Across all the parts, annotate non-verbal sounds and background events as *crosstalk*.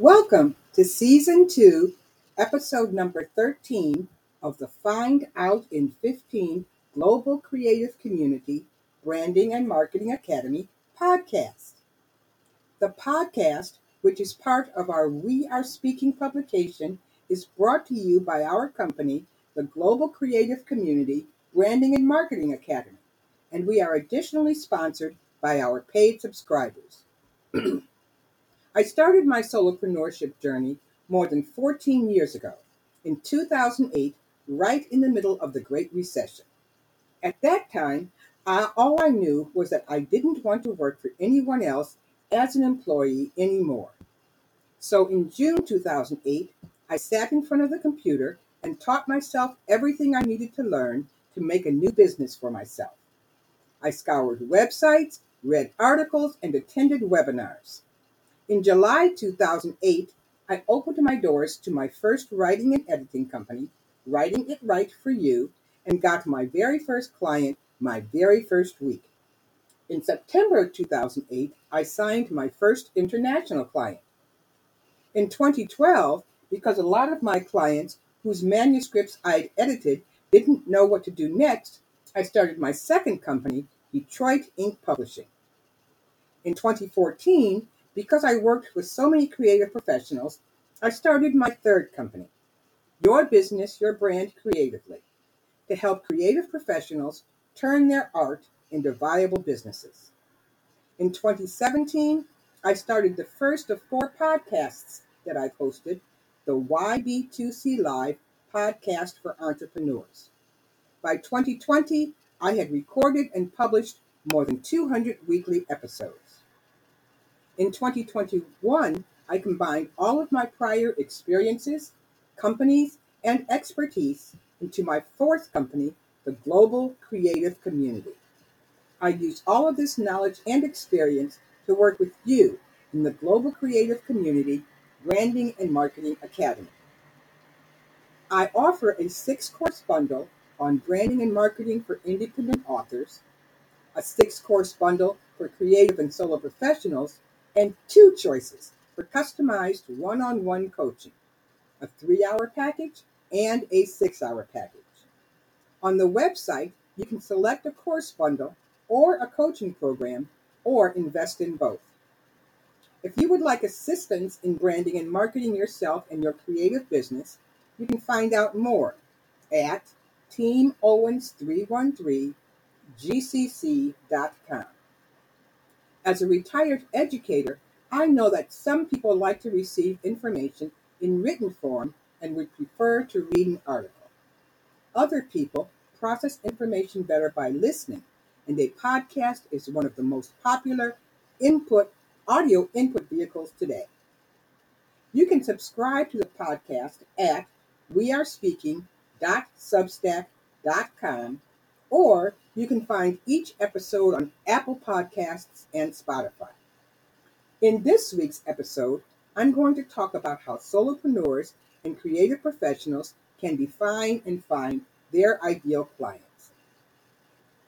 Welcome to Season 2, Episode number 13 of the Find Out in 15 Global Creative Community Branding and Marketing Academy podcast. The podcast, which is part of our We Are Speaking publication, is brought to you by our company, the Global Creative Community Branding and Marketing Academy, and we are additionally sponsored by our paid subscribers. *clears throat* I started my solopreneurship journey more than 14 years ago, in 2008, right in the middle of the Great Recession. At that time, I, all I knew was that I didn't want to work for anyone else as an employee anymore. So in June 2008, I sat in front of the computer and taught myself everything I needed to learn to make a new business for myself. I scoured websites, read articles, and attended webinars. In July 2008, I opened my doors to my first writing and editing company, Writing It Right for You, and got my very first client my very first week. In September of 2008, I signed my first international client. In 2012, because a lot of my clients whose manuscripts I'd edited didn't know what to do next, I started my second company, Detroit Ink Publishing. In 2014, because I worked with so many creative professionals, I started my third company, Your Business, Your Brand Creatively, to help creative professionals turn their art into viable businesses. In 2017, I started the first of four podcasts that I've hosted, the YB2C Live podcast for entrepreneurs. By 2020, I had recorded and published more than 200 weekly episodes. In 2021, I combined all of my prior experiences, companies, and expertise into my fourth company, the Global Creative Community. I use all of this knowledge and experience to work with you in the Global Creative Community Branding and Marketing Academy. I offer a six course bundle on branding and marketing for independent authors, a six course bundle for creative and solo professionals and two choices for customized one on one coaching a three hour package and a six hour package. On the website, you can select a course bundle or a coaching program or invest in both. If you would like assistance in branding and marketing yourself and your creative business, you can find out more at teamowens313gcc.com. As a retired educator, I know that some people like to receive information in written form and would prefer to read an article. Other people process information better by listening, and a podcast is one of the most popular input audio input vehicles today. You can subscribe to the podcast at wearespeaking.substack.com or you can find each episode on Apple Podcasts and Spotify. In this week's episode, I'm going to talk about how solopreneurs and creative professionals can define and find their ideal clients.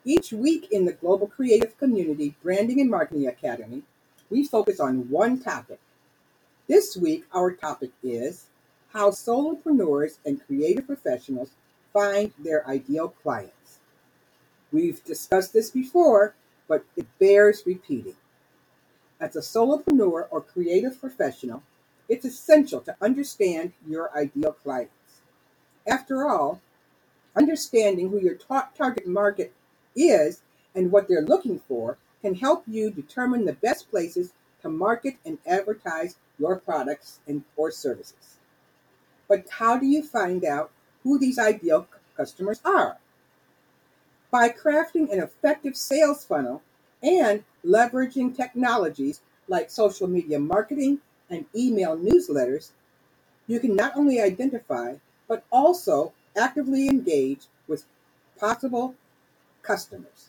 Each week in the Global Creative Community Branding and Marketing Academy, we focus on one topic. This week, our topic is how solopreneurs and creative professionals find their ideal clients. We've discussed this before, but it bears repeating. As a solopreneur or creative professional, it's essential to understand your ideal clients. After all, understanding who your ta- target market is and what they're looking for can help you determine the best places to market and advertise your products and or services. But how do you find out who these ideal customers are? By crafting an effective sales funnel and leveraging technologies like social media marketing and email newsletters, you can not only identify, but also actively engage with possible customers.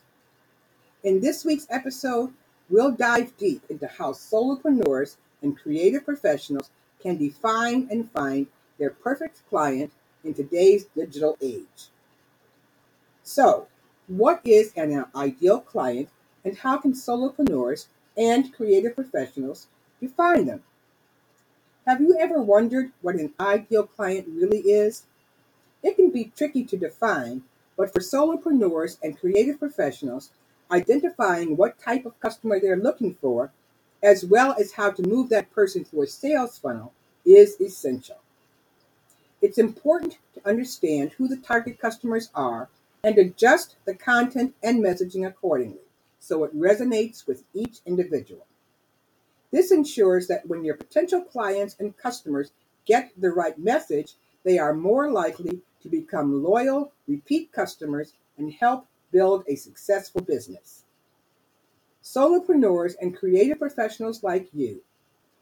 In this week's episode, we'll dive deep into how solopreneurs and creative professionals can define and find their perfect client in today's digital age. So, what is an ideal client and how can solopreneurs and creative professionals define them? Have you ever wondered what an ideal client really is? It can be tricky to define, but for solopreneurs and creative professionals, identifying what type of customer they're looking for, as well as how to move that person through a sales funnel, is essential. It's important to understand who the target customers are and adjust the content and messaging accordingly so it resonates with each individual. This ensures that when your potential clients and customers get the right message, they are more likely to become loyal, repeat customers and help build a successful business. Solopreneurs and creative professionals like you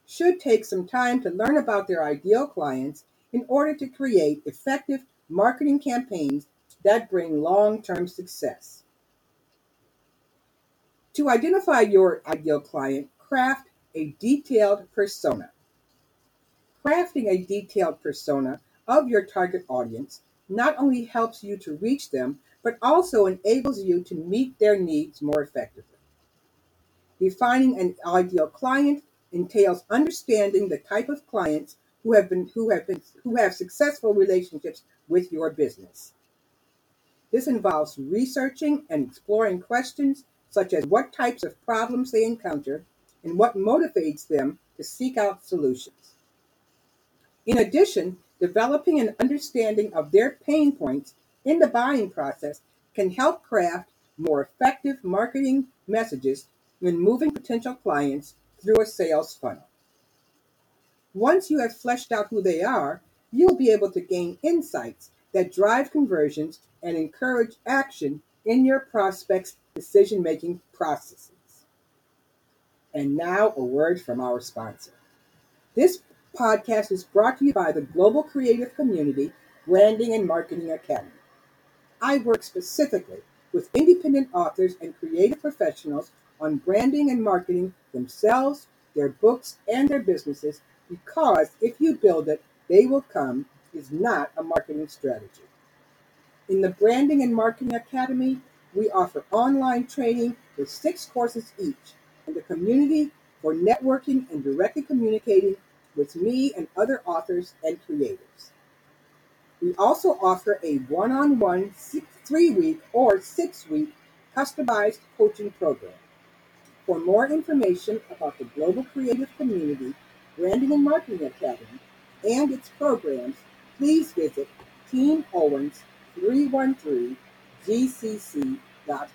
should take some time to learn about their ideal clients in order to create effective marketing campaigns that bring long term success. To identify your ideal client, craft a detailed persona. Crafting a detailed persona of your target audience not only helps you to reach them, but also enables you to meet their needs more effectively. Defining an ideal client entails understanding the type of clients who have been who have been who have successful relationships with your business. This involves researching and exploring questions such as what types of problems they encounter and what motivates them to seek out solutions. In addition, developing an understanding of their pain points in the buying process can help craft more effective marketing messages when moving potential clients through a sales funnel. Once you have fleshed out who they are, you'll be able to gain insights that drive conversions and encourage action in your prospects' decision making processes. And now, a word from our sponsor. This podcast is brought to you by the Global Creative Community Branding and Marketing Academy. I work specifically with independent authors and creative professionals on branding and marketing themselves, their books, and their businesses because if you build it, they will come is not a marketing strategy. In the Branding and Marketing Academy, we offer online training with six courses each and a community for networking and directly communicating with me and other authors and creators. We also offer a one on one three week or six week customized coaching program. For more information about the Global Creative Community Branding and Marketing Academy and its programs, please visit teamowens313gcc.com.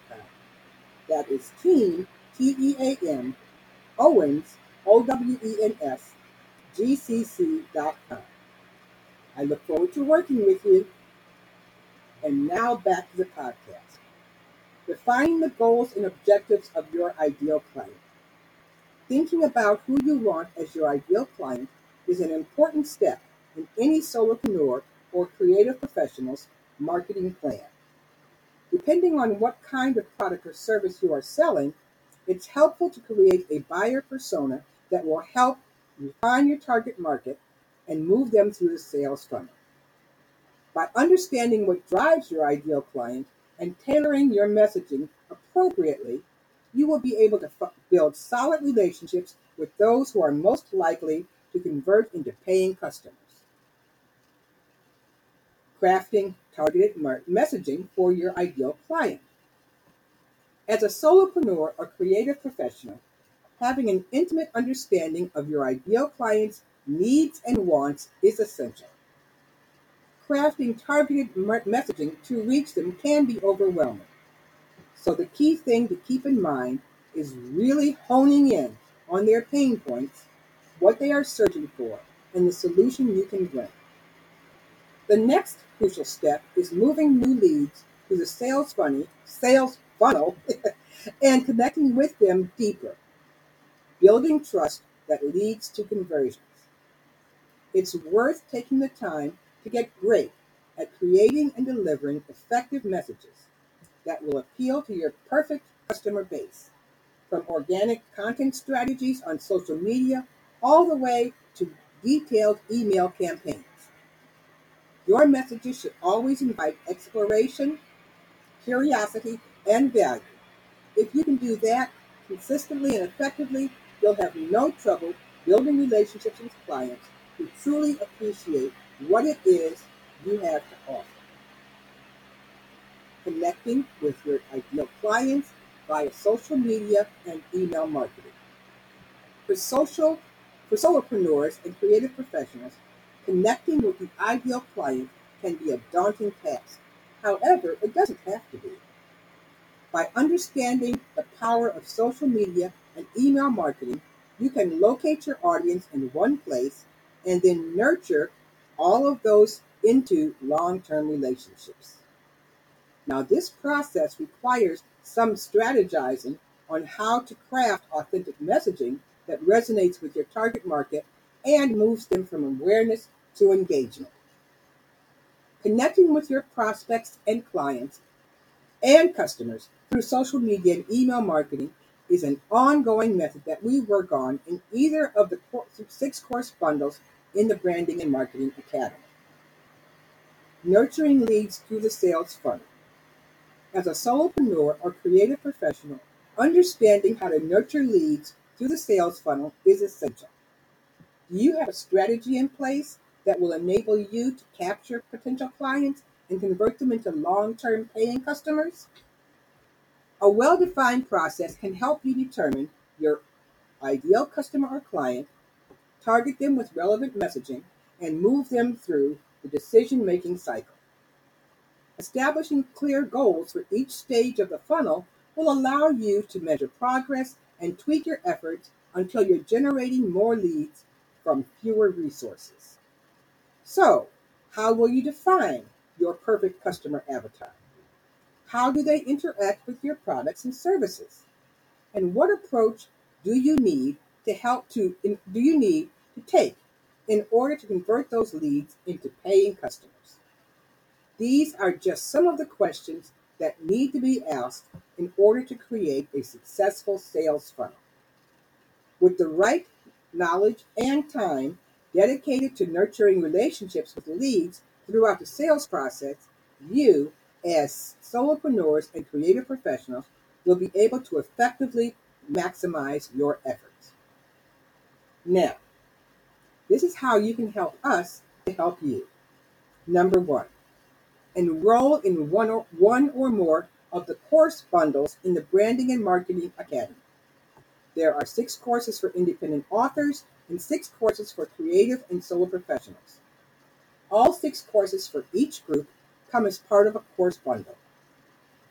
That is team T E A M, Owens, O W E N S, G C C dot com. I look forward to working with you. And now back to the podcast. Defining the goals and objectives of your ideal client. Thinking about who you want as your ideal client is an important step in any solopreneur or creative professional's marketing plan. Depending on what kind of product or service you are selling, it's helpful to create a buyer persona that will help refine your target market and move them through the sales funnel. By understanding what drives your ideal client and tailoring your messaging appropriately, you will be able to f- build solid relationships with those who are most likely to convert into paying customers. Crafting targeted messaging for your ideal client. As a solopreneur or creative professional, having an intimate understanding of your ideal client's needs and wants is essential. Crafting targeted messaging to reach them can be overwhelming. So, the key thing to keep in mind is really honing in on their pain points, what they are searching for, and the solution you can bring. The next crucial step is moving new leads through the sales funnel, sales *laughs* funnel and connecting with them deeper, building trust that leads to conversions. It's worth taking the time to get great at creating and delivering effective messages that will appeal to your perfect customer base, from organic content strategies on social media all the way to detailed email campaigns. Your messages should always invite exploration, curiosity, and value. If you can do that consistently and effectively, you'll have no trouble building relationships with clients who truly appreciate what it is you have to offer. Connecting with your ideal clients via social media and email marketing. For social for solopreneurs and creative professionals, connecting with the ideal client can be a daunting task. However, it doesn't have to be. By understanding the power of social media and email marketing, you can locate your audience in one place and then nurture all of those into long term relationships. Now, this process requires some strategizing on how to craft authentic messaging that resonates with your target market and moves them from awareness to engagement. Connecting with your prospects and clients and customers through social media and email marketing is an ongoing method that we work on in either of the six course bundles in the Branding and Marketing Academy. Nurturing leads through the sales funnel. As a solopreneur or creative professional, understanding how to nurture leads through the sales funnel is essential. Do you have a strategy in place that will enable you to capture potential clients and convert them into long term paying customers? A well defined process can help you determine your ideal customer or client, target them with relevant messaging, and move them through the decision making cycle. Establishing clear goals for each stage of the funnel will allow you to measure progress and tweak your efforts until you're generating more leads from fewer resources. So, how will you define your perfect customer avatar? How do they interact with your products and services? And what approach do you need to help to do you need to take in order to convert those leads into paying customers? These are just some of the questions that need to be asked in order to create a successful sales funnel. With the right knowledge and time dedicated to nurturing relationships with leads throughout the sales process, you as solopreneurs and creative professionals will be able to effectively maximize your efforts. Now, this is how you can help us to help you. Number one, enroll in one or, one or more of the course bundles in the Branding and Marketing Academy. There are six courses for independent authors and six courses for creative and solo professionals. All six courses for each group come as part of a course bundle.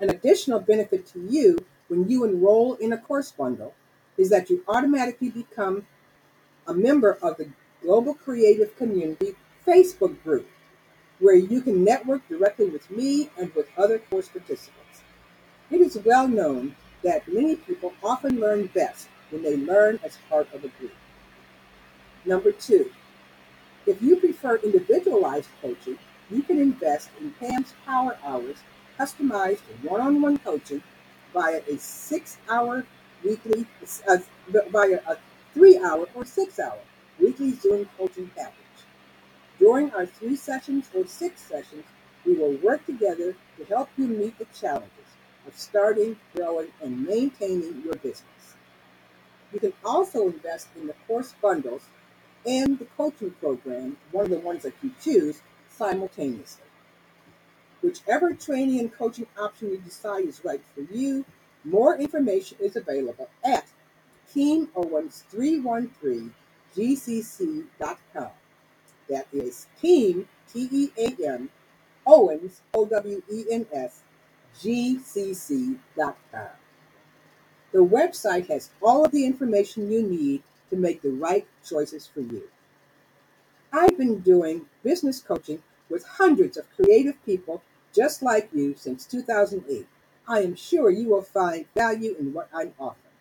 An additional benefit to you when you enroll in a course bundle is that you automatically become a member of the Global Creative Community Facebook group, where you can network directly with me and with other course participants. It is well known that many people often learn best when they learn as part of a group. Number two, if you prefer individualized coaching, you can invest in Pam's Power Hours, customized one on one coaching via a six hour weekly, uh, via a three hour or six hour weekly Zoom coaching package. During our three sessions or six sessions, we will work together to help you meet the challenges of starting, growing, and maintaining your business. You can also invest in the course bundles and the coaching program, one of the ones that you choose, simultaneously. Whichever training and coaching option you decide is right for you, more information is available at teamowens313gcc.com. That is team, T E A M, Owens, O W E N S, gcc.com. The website has all of the information you need to make the right choices for you. I've been doing business coaching with hundreds of creative people just like you since 2008. I am sure you will find value in what I'm offering.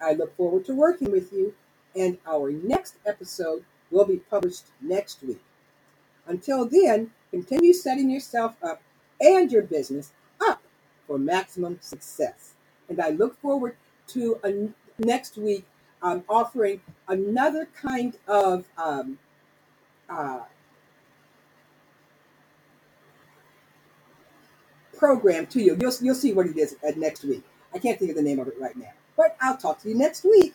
I look forward to working with you, and our next episode will be published next week. Until then, continue setting yourself up and your business for maximum success. And I look forward to a, next week um, offering another kind of um, uh, program to you. You'll, you'll see what it is at next week. I can't think of the name of it right now, but I'll talk to you next week.